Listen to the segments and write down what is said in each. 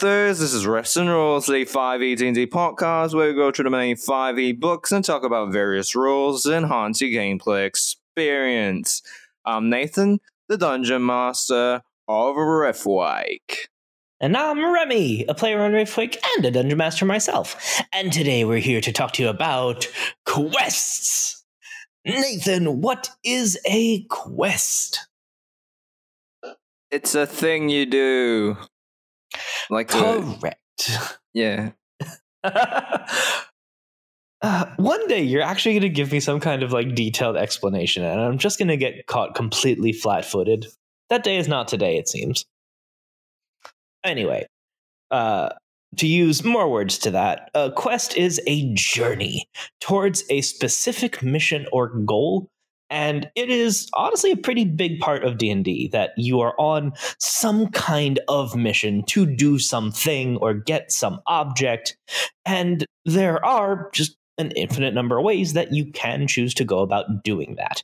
authors. This is Riffs and Rules, the 5e D&D podcast where we go through the main 5e books and talk about various rules and enhance your gameplay experience. I'm Nathan, the Dungeon Master of Riftwake. And I'm Remy, a player on Riftwake and a dungeon master myself. And today we're here to talk to you about quests. Nathan, what is a quest? It's a thing you do. Like a- Correct. yeah. Uh, one day you're actually going to give me some kind of like detailed explanation, and I'm just going to get caught completely flat footed. That day is not today, it seems. Anyway, uh, to use more words to that, a quest is a journey towards a specific mission or goal, and it is honestly a pretty big part of D&D that you are on some kind of mission to do something or get some object, and there are just an infinite number of ways that you can choose to go about doing that.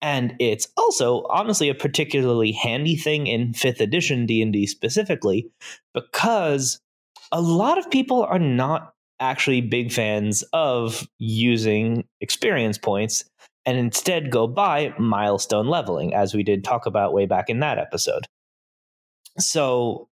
And it's also honestly a particularly handy thing in 5th edition D&D specifically because a lot of people are not actually big fans of using experience points and instead go by milestone leveling as we did talk about way back in that episode. So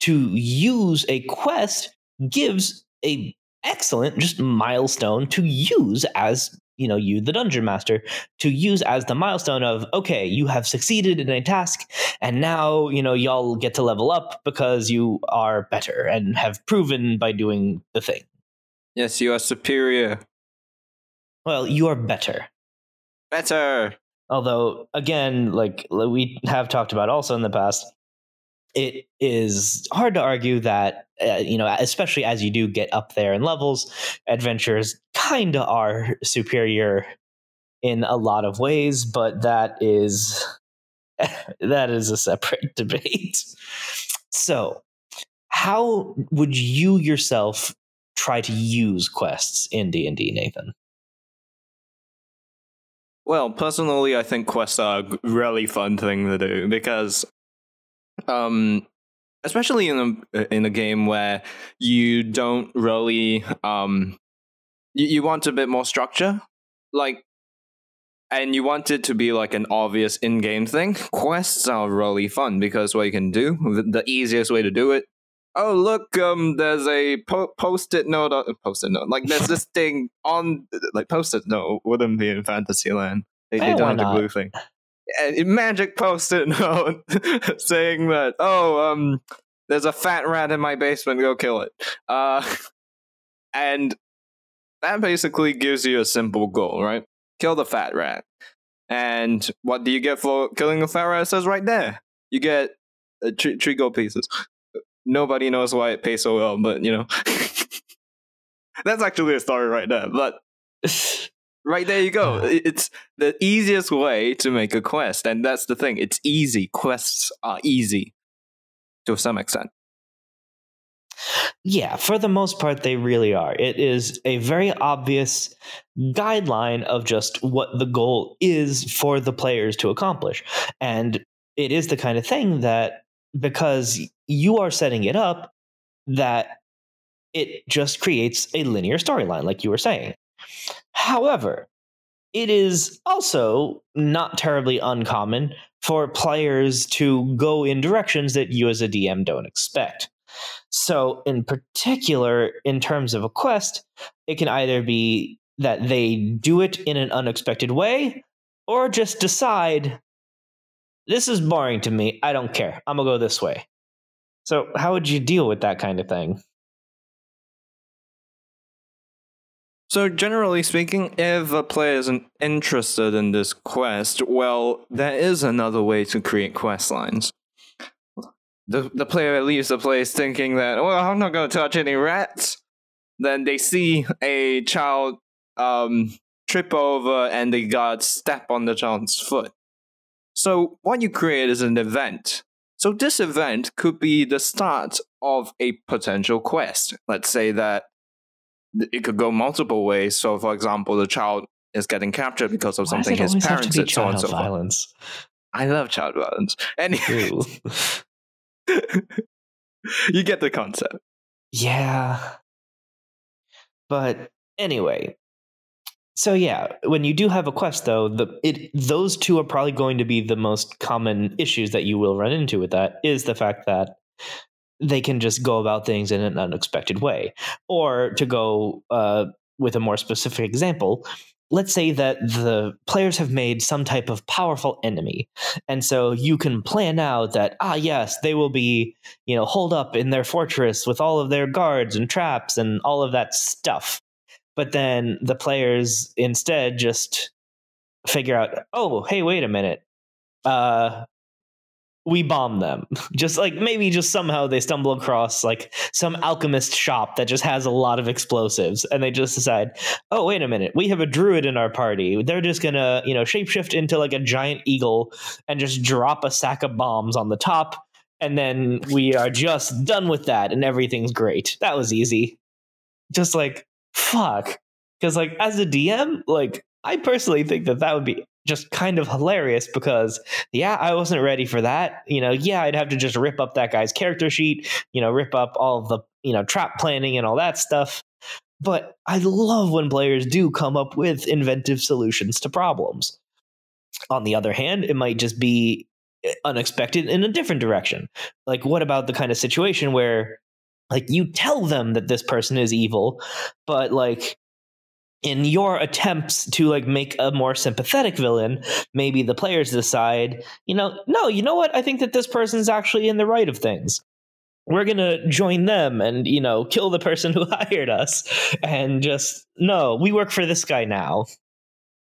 to use a quest gives a excellent just milestone to use as you know you the dungeon master to use as the milestone of okay you have succeeded in a task and now you know y'all get to level up because you are better and have proven by doing the thing Yes, you are superior. well you are better Better. although again like we have talked about also in the past it is hard to argue that uh, you know especially as you do get up there in levels adventures kind of are superior in a lot of ways but that is that is a separate debate so how would you yourself try to use quests in d&d nathan Well, personally, I think quests are a really fun thing to do because, um, especially in a in a game where you don't really um, you, you want a bit more structure, like, and you want it to be like an obvious in-game thing. Quests are really fun because what you can do, the, the easiest way to do it. Oh look! Um, there's a po- post-it note. Uh, post-it note. Like there's this thing on like post-it note wouldn't be in Fantasyland. They, they Eh, don't have the blue thing. And it- magic post-it note saying that oh um there's a fat rat in my basement. Go kill it. Uh, and that basically gives you a simple goal, right? Kill the fat rat. And what do you get for killing the fat rat? It says right there. You get uh, three gold pieces. Nobody knows why it pays so well, but you know. That's actually a story right there. But right there you go. It's the easiest way to make a quest. And that's the thing. It's easy. Quests are easy to some extent. Yeah, for the most part, they really are. It is a very obvious guideline of just what the goal is for the players to accomplish. And it is the kind of thing that, because you are setting it up, that it just creates a linear storyline, like you were saying. However, it is also not terribly uncommon for players to go in directions that you as a DM don't expect. So, in particular, in terms of a quest, it can either be that they do it in an unexpected way or just decide, this is boring to me. I don't care. I'm going to go this way. So, how would you deal with that kind of thing? So, generally speaking, if a player isn't interested in this quest, well, there is another way to create quest lines. The, the player leaves the place thinking that, well, I'm not going to touch any rats. Then they see a child um, trip over and they got step on the child's foot. So, what you create is an event. So, this event could be the start of a potential quest. Let's say that it could go multiple ways. So, for example, the child is getting captured because of Why something his always have to parents did, so on so forth. violence? I love child violence. Anyway, you get the concept. Yeah. But anyway, so yeah, when you do have a quest though, the it those two are probably going to be the most common issues that you will run into with that is the fact that they can just go about things in an unexpected way. Or to go uh, with a more specific example, let's say that the players have made some type of powerful enemy and so you can plan out that ah yes they will be you know holed up in their fortress with all of their guards and traps and all of that stuff but then the players instead just figure out oh hey wait a minute uh we bomb them. Just like maybe just somehow they stumble across like some alchemist shop that just has a lot of explosives and they just decide, "Oh, wait a minute. We have a druid in our party. They're just to, you know, shapeshift into like a giant eagle and just drop a sack of bombs on the top and then we are just done with that and everything's great." That was easy. Just like fuck. Cuz like as a DM, like I personally think that that would be just kind of hilarious because yeah i wasn't ready for that. You know yeah i'd have to just rip up that guy's character sheet you know rip up all the you know trap planning and all that stuff. But i love when players do come up with inventive solutions to problems. On the other hand it might just be eh, unexpected in a different direction. Like what about the kind of situation where like you tell them that this person is evil but like in your attempts to like make a more sympathetic villain maybe the players decide you know no you know what? I think that this person's actually in the right of things. We're gonna join them and you know kill the person who hired us and just no we work for this guy now.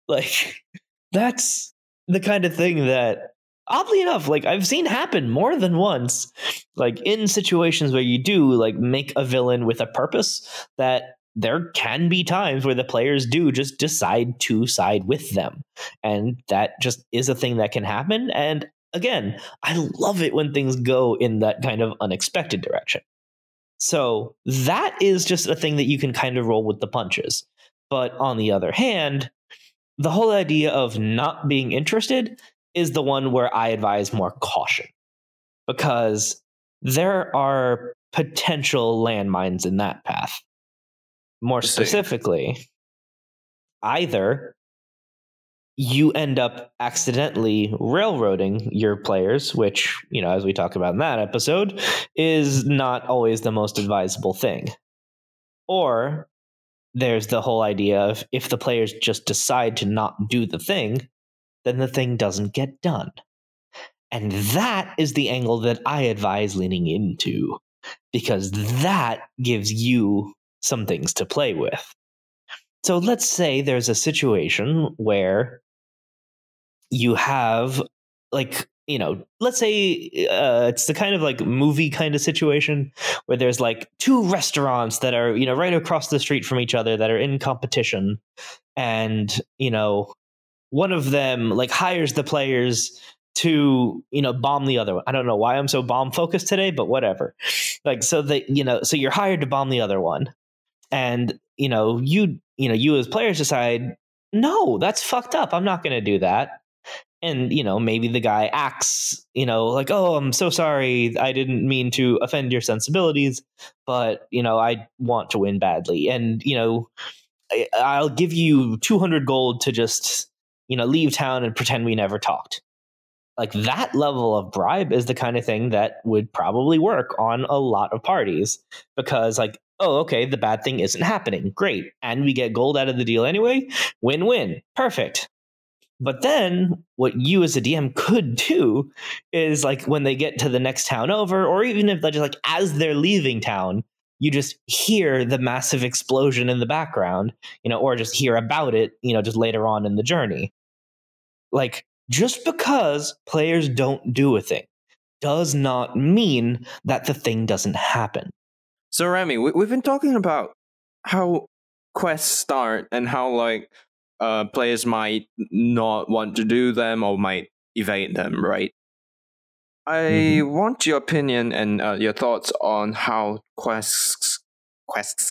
Like that's the kind of thing that oddly enough like i've seen happen more than once like in situations where you do like make a villain with a purpose that there can be times where the players do just decide to side with them. And that just is a thing that can happen. And again, I love it when things go in that kind of unexpected direction. So that is just a thing that you can kind of roll with the punches. But on the other hand, the whole idea of not being interested is the one where I advise more caution because there are potential landmines in that path. More specifically, either you end up accidentally railroading your players, which, you know, as we talk about in that episode, is not always the most advisable thing. Or there's the whole idea of if the players just decide to not do the thing, then the thing doesn't get done. And that is the angle that I advise leaning into because that gives you some things to play with. So let's say there's a situation where you have like you know let's say uh, it's the kind of like movie kind of situation where there's like two restaurants that are you know right across the street from each other that are in competition and you know one of them like hires the players to you know bomb the other one. I don't know why i'm so bomb focused today but whatever. Like so that you know so you're hired to bomb the other one. And you know you you know you as players decide no that's fucked up. I'm not going to do that. And you know maybe the guy acts you know like oh i'm so sorry. I didn't mean to offend your sensibilities but you know i want to win badly. And you know i'll give you 200 gold to just you know leave town and pretend we never talked like that level of bribe is the kind of thing that would probably work on a lot of parties because like oh, okay, the bad thing isn't happening. Great. And we get gold out of the deal anyway. Win win. Perfect. But then what you as a DM could do is like when they get to the next town over, or even if they're just like as they're leaving town, you just hear the massive explosion in the background, you know, or just hear about it, you know, just later on in the journey. Like just because players don't do a thing does not mean that the thing doesn't happen. So Remy, we, we've been talking about how quests start and how like uh, players might not want to do them or might evade them, right? I mm-hmm. want your opinion and uh, your thoughts on how quests quests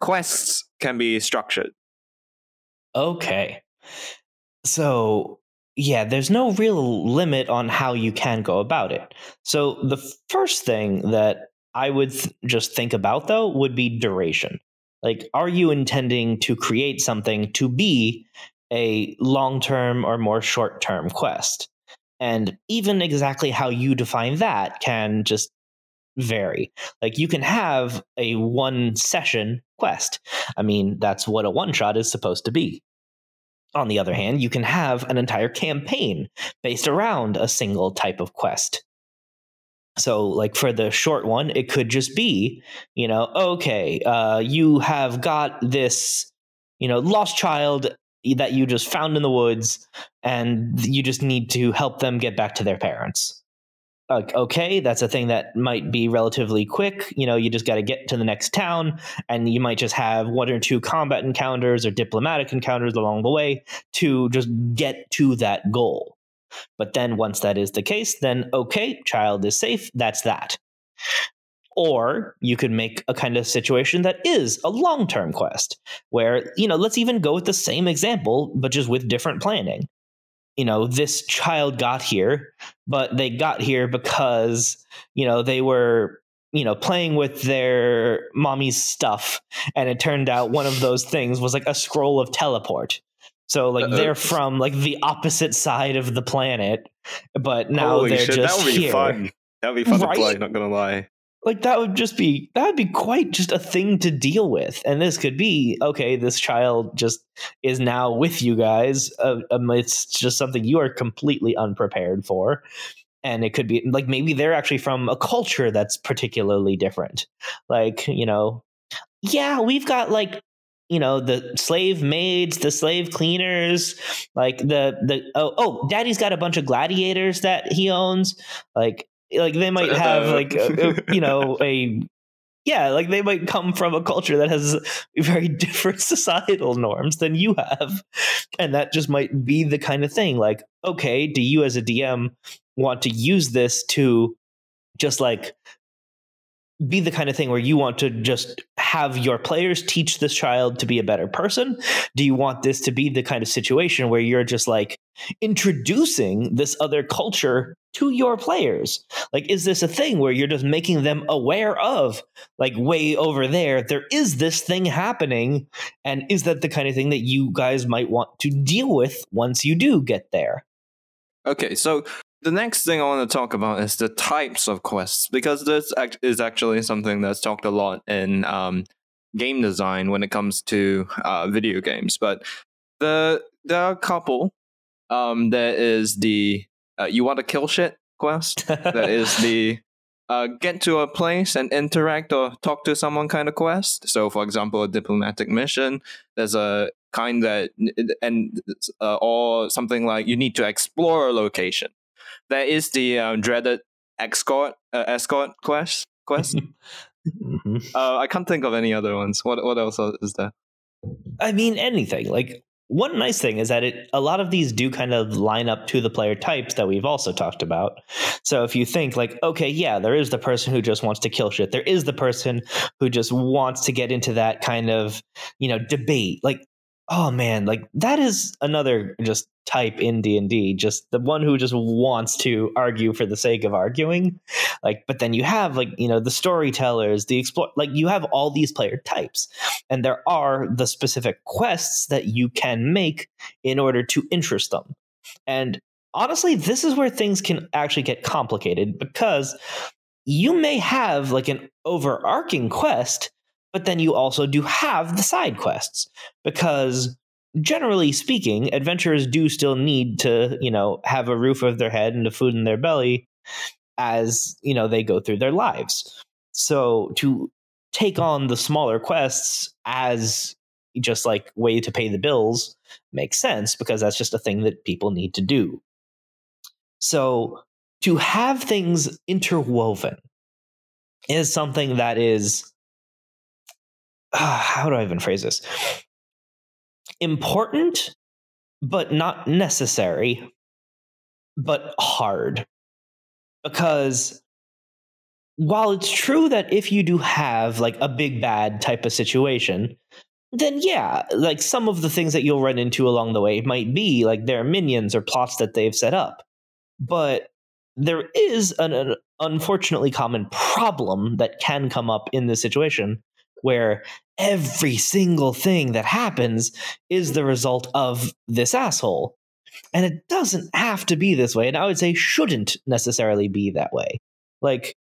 quests can be structured. Okay. So, yeah, there's no real limit on how you can go about it. So, the first thing that I would th- just think about though would be duration. Like, are you intending to create something to be a long term or more short term quest? And even exactly how you define that can just vary. Like, you can have a one session quest. I mean, that's what a one shot is supposed to be. On the other hand, you can have an entire campaign based around a single type of quest. So, like for the short one, it could just be, you know, okay, uh, you have got this, you know, lost child that you just found in the woods, and you just need to help them get back to their parents. Okay, that's a thing that might be relatively quick. You know, you just got to get to the next town, and you might just have one or two combat encounters or diplomatic encounters along the way to just get to that goal. But then once that is the case, then okay, child is safe. That's that. Or you could make a kind of situation that is a long term quest where, you know, let's even go with the same example, but just with different planning. You know, this child got here, but they got here because, you know, they were you know playing with their mommy's stuff and it turned out one of those things was like a scroll of teleport so like Uh-oh. they're from like the opposite side of the planet, but now Holy they're shit, just that would be here. fun. That would be fun Right? to play, not gonna lie. Like that would just be that would be quite just a thing to deal with. And this could be okay. This child just is now with you guys. Uh, um, it's just something you are completely unprepared for. And it could be like maybe they're actually from a culture that's particularly different. Like, you know, yeah, we've got like you know the slave maids the slave cleaners like the the oh, oh daddy's got a bunch of gladiators that he owns like like they might have like a, a- you know a yeah like they might come from a culture that has very different societal norms than you have and that just might be the kind of thing like okay do you as a dm want to use this to just like be the kind of thing where you want to just have your players teach this child to be a better person? Do you want this to be the kind of situation where you're just like introducing this other culture to your players? Like, is this a thing where you're just making them aware of, like, way over there, there is this thing happening? And is that the kind of thing that you guys might want to deal with once you do get there? Okay, so the next thing I want to talk about is the types of quests because this is actually something that's talked a lot in um, game design when it comes to uh, video games. But the there are a couple. Um, there is the uh, you want to kill shit quest. that is the uh, get to a place and interact or talk to someone kind of quest. So, for example, a diplomatic mission. There's a kind that and uh, or something like you need to explore a location. There is the um, dreaded escort uh, escort quest quest. Mhm. uh, I can't think of any other ones. What what else is there? I mean, anything. Like one nice thing is that it a lot of these do kind of line up to the player types that we've also talked about. So if you think like, okay, yeah, there is the person who just wants to kill shit. There is the person who just wants to get into that kind of, you know, debate. Like, oh man, like that is another just type in D&D, just the one who just wants to argue for the sake of arguing. Like but then you have like, you know, the storytellers, the explore like you have all these player types and there are the specific quests that you can make in order to interest them. And honestly, this is where things can actually get complicated because you may have like an overarching quest, but then you also do have the side quests because generally speaking, adventurers do still need to, you know, have a roof over their head and a food in their belly as, you know, they go through their lives. So to take on the smaller quests as just like way to pay the bills makes sense because that's just a thing that people need to do. So to have things interwoven is something that is ah, how do I even phrase this? Important, but not necessary, but hard. Because while it's true that if you do have like a big bad type of situation, then yeah, like some of the things that you'll run into along the way might be like their minions or plots that they've set up. But there is an, an unfortunately common problem that can come up in this situation where every single thing that happens is the result of this asshole. And it doesn't have to be this way. And I would say shouldn't necessarily be that way. Like,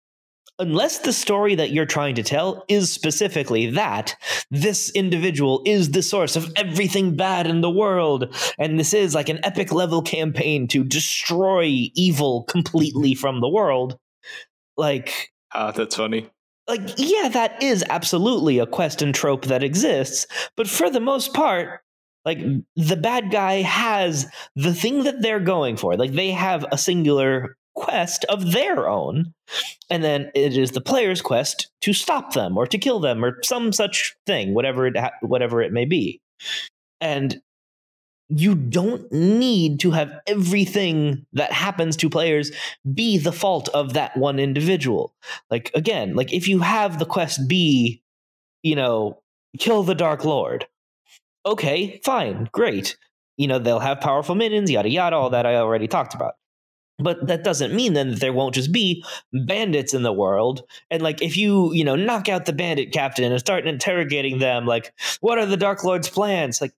unless the story that you're trying to tell is specifically that this individual is the source of everything bad in the world and this is like an epic level campaign to destroy evil completely from the world like ah that's funny like yeah that is absolutely a quest and trope that exists but for the most part like the bad guy has the thing that they're going for. Like they have a singular quest of their own and then it is the player's quest to stop them or to kill them or some such thing whatever it ha- whatever it may be. And you don't need to have everything that happens to players be the fault of that one individual. Like again like if you have the quest be you know kill the dark lord okay fine great. You know they'll have powerful minions yada yada all that i already talked about. But that doesn't mean then that there won't just be bandits in the world. And like if you you know knock out the bandit captain and start interrogating them like what are the dark lord's plans? Like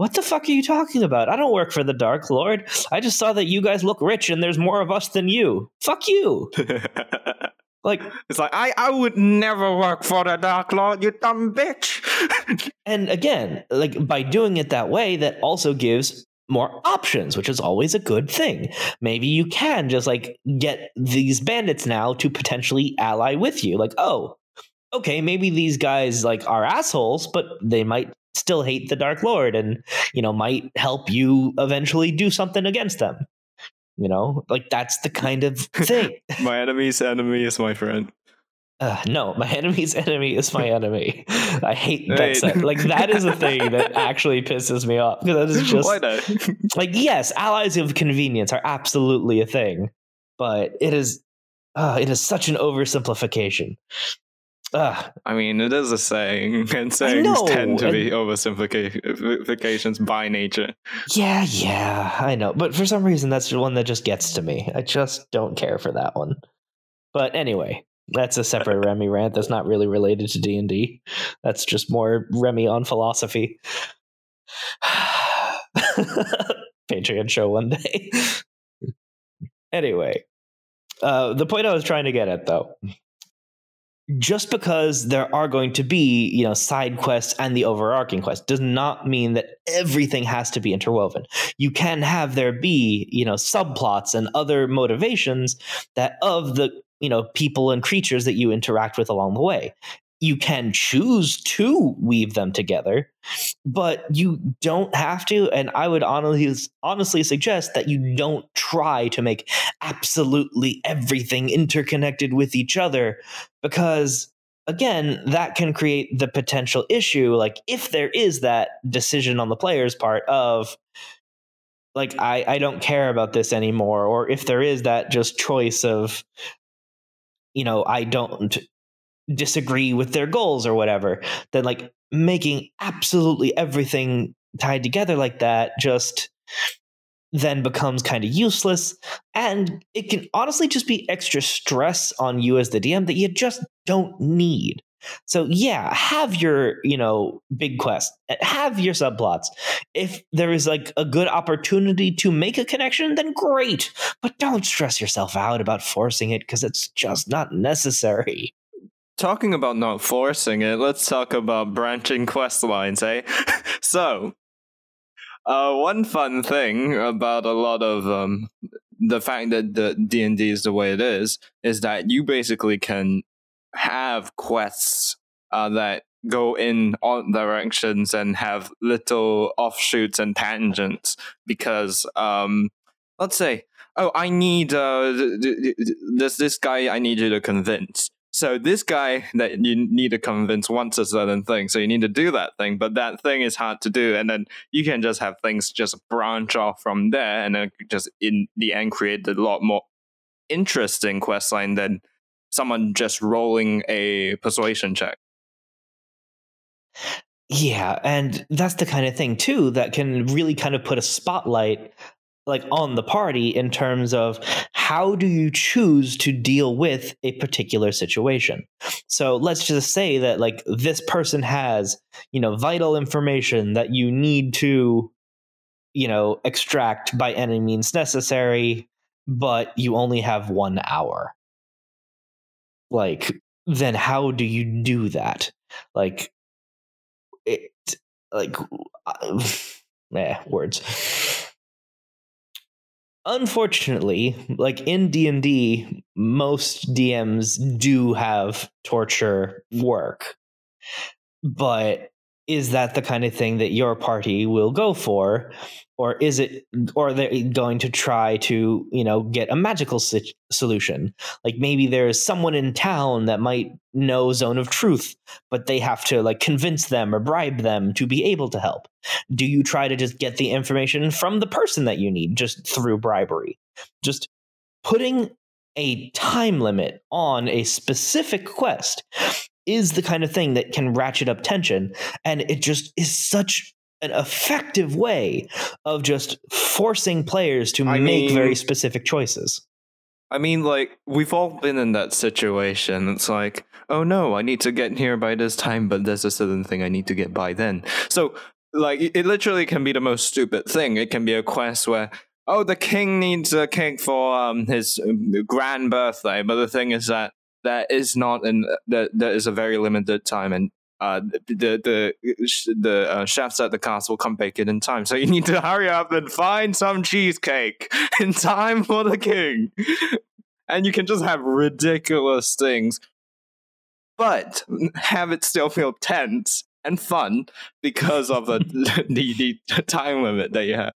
what the fuck are you talking about? I don't work for the dark lord. I just saw that you guys look rich and there's more of us than you. Fuck you. Like it's like I, I would never work for the dark lord you dumb bitch. And again like by doing it that way that also gives more options, which is always a good thing. Maybe you can just like get these bandits now to potentially ally with you. Like, oh, okay, maybe these guys like are assholes, but they might still hate the Dark Lord and, you know, might help you eventually do something against them. You know, like that's the kind of thing. my enemy's enemy is my friend. Uh, no, my enemy's enemy is my enemy. I hate that. Set. Like that is a thing that actually pisses me off because that is just Why not? like yes, allies of convenience are absolutely a thing, but it is uh, it is such an oversimplification. Uh, I mean, it is a saying, and sayings tend to and- be oversimplifications by nature. yeah, yeah, I know, but for some reason that's the one that just gets to me. I just don't care for that one. But anyway, that's a separate Remy rant. That's not really related to D and D. That's just more Remy on philosophy. Patreon show one day. anyway, uh, the point I was trying to get at, though, just because there are going to be, you know, side quests and the overarching quest does not mean that everything has to be interwoven. You can have there be, you know, subplots and other motivations that of the, you know, people and creatures that you interact with along the way. You can choose to weave them together, but you don't have to. And I would honestly, honestly suggest that you don't try to make absolutely everything interconnected with each other because again that can create the potential issue like if there is that decision on the player's part of like i i don't care about this anymore or if there is that just choice of you know i don't disagree with their goals or whatever then like making absolutely everything tied together like that just then becomes kind of useless and it can honestly just be extra stress on you as the DM that you just don't need. So yeah, have your, you know, big quest, eh, have your subplots. If there is like a good opportunity to make a connection, then great. But don't stress yourself out about forcing it because it's just not necessary. Talking about not forcing it, let's talk about branching quest lines, eh? so, uh, one fun thing about a lot of um, the fact that the D and D is the way it is is that you basically can have quests uh, that go in all directions and have little offshoots and tangents because um, let's say oh i need uh, th- th- th- this this guy i need you to convince so this guy that you need to convince wants a certain thing, so you need to do that thing, but that thing is hard to do, and then you can just have things just branch off from there, and then just in the end create a lot more interesting quest line than someone just rolling a persuasion check. Yeah, and that's the kind of thing too that can really kind of put a spotlight like on the party in terms of how do you choose to deal with a particular situation? So let's just say that like this person has, you know, vital information that you need to, you know, extract by any means necessary, but you only have one hour. Like, then how do you do that? Like, it, like, eh, words unfortunately like in d&d most dms do have torture work. But is that the kind of thing that your party will go for? Or is it or they going to try to you know get a magical si- solution? Like maybe there's someone in town that might know zone of truth but they have to like convince them or bribe them to be able to help. Do you try to just get the information from the person that you need just through bribery? Just putting a time limit on a specific quest is the kind of thing that can ratchet up tension and it just is such an effective way of just forcing players to I make mean- very specific choices. I mean, like, we've all been in that situation. It's like, oh no, I need to get here by this time, but there's a certain thing I need to get by then. So, like, it it literally can be the most stupid thing. It can be a quest where, oh, the king needs a cake for um, his um, grand birthday, but the thing is that there is not, and that there is a very limited time, and uh, the the the uh, chefs at the castle can't bake it in time, so you need to hurry up and find some cheesecake in time for the king. And you can just have ridiculous things, but have it still feel tense and fun because of the the, the time limit that you have.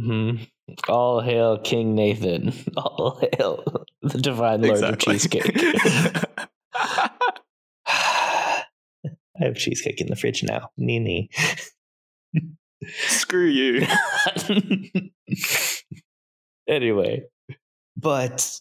Mhm. All hail King Nathan. All hail the divine lord of cheesecake. I have cheesecake in the fridge now. Nini. Screw you. anyway, but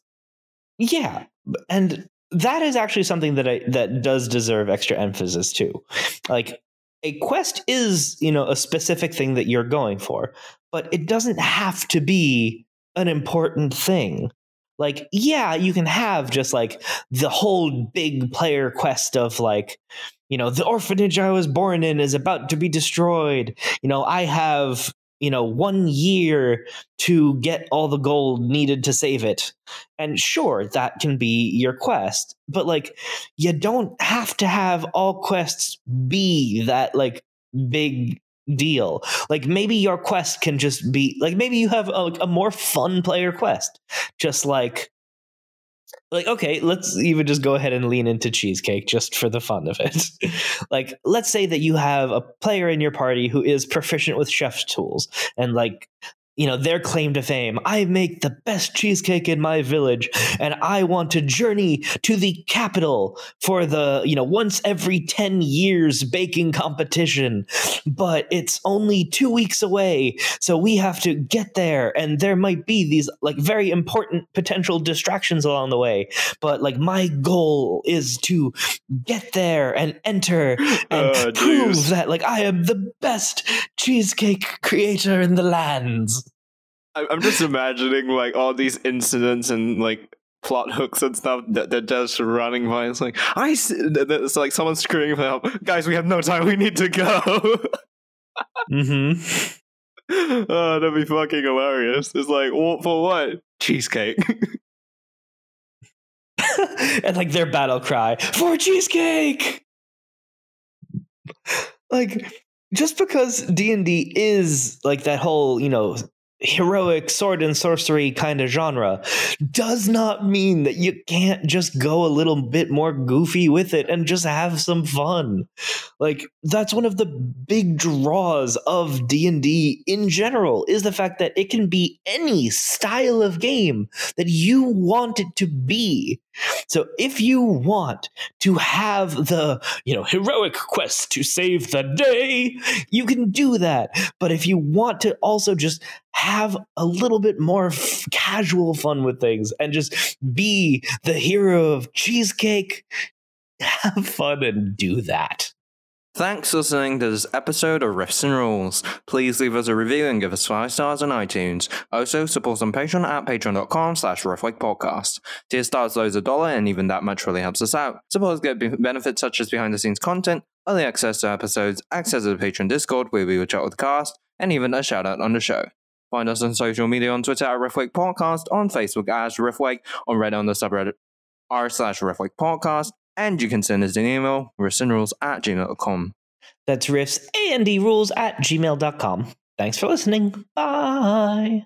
yeah, and that is actually something that I that does deserve extra emphasis too. Like a quest is, you know, a specific thing that you're going for, but it doesn't have to be an important thing. Like, yeah, you can have just like the whole big player quest of like, you know, the orphanage I was born in is about to be destroyed. You know, I have, you know, one year to get all the gold needed to save it. And sure, that can be your quest, but like, you don't have to have all quests be that like big deal. Like maybe your quest can just be like maybe you have a, a more fun player quest, just like like okay let's even just go ahead and lean into cheesecake just for the fun of it. Like let's say that you have a player in your party who is proficient with chef's tools and like you know their claim to fame. I make the best cheesecake in my village and i want to journey to the capital for the you know once every 10 years baking competition. But it's only 2 weeks away so we have to get there and there might be these like very important potential distractions along the way. But like my goal is to get there and enter uh, and Oh, prove jeez. that like i am the best cheesecake creator in the lands I'm just imagining like all these incidents and like plot hooks and stuff that they're just running by. It's like I, it's like someone screaming for help. Guys, we have no time. We need to go. mm-hmm oh, that'd be fucking hilarious. It's like what for what cheesecake? and like their battle cry for cheesecake like just because d&d is like that whole you know heroic sword and sorcery kind of genre does not mean that you can't just go a little bit more goofy with it and just have some fun. Like that's one of the big draws of d&d in general is the fact that it can be any style of game that you want it to be so if you want to have the, you know, heroic quest to save the day, you can do that. But if you want to also just have a little bit more f- casual fun with things and just be the hero of cheesecake, have fun and do that. Thanks for listening to this episode of Riffs and Rules. Please leave us a review and give us five stars on iTunes. Also, support us on Patreon at patreon.com slash podcast. Tier stars loads a dollar, and even that much really helps us out. Supporters get benefits such as behind-the-scenes content, early access to episodes, access to the Patreon Discord where we will chat with the cast, and even a shout-out on the show. Find us on social media on Twitter at Riffwake Podcast, on Facebook as Riffwake, on Reddit on the subreddit r slash Podcast, and you can send us an email, riffsandrules at gmail.com. That's riffs and rules at gmail.com. Thanks for listening. Bye.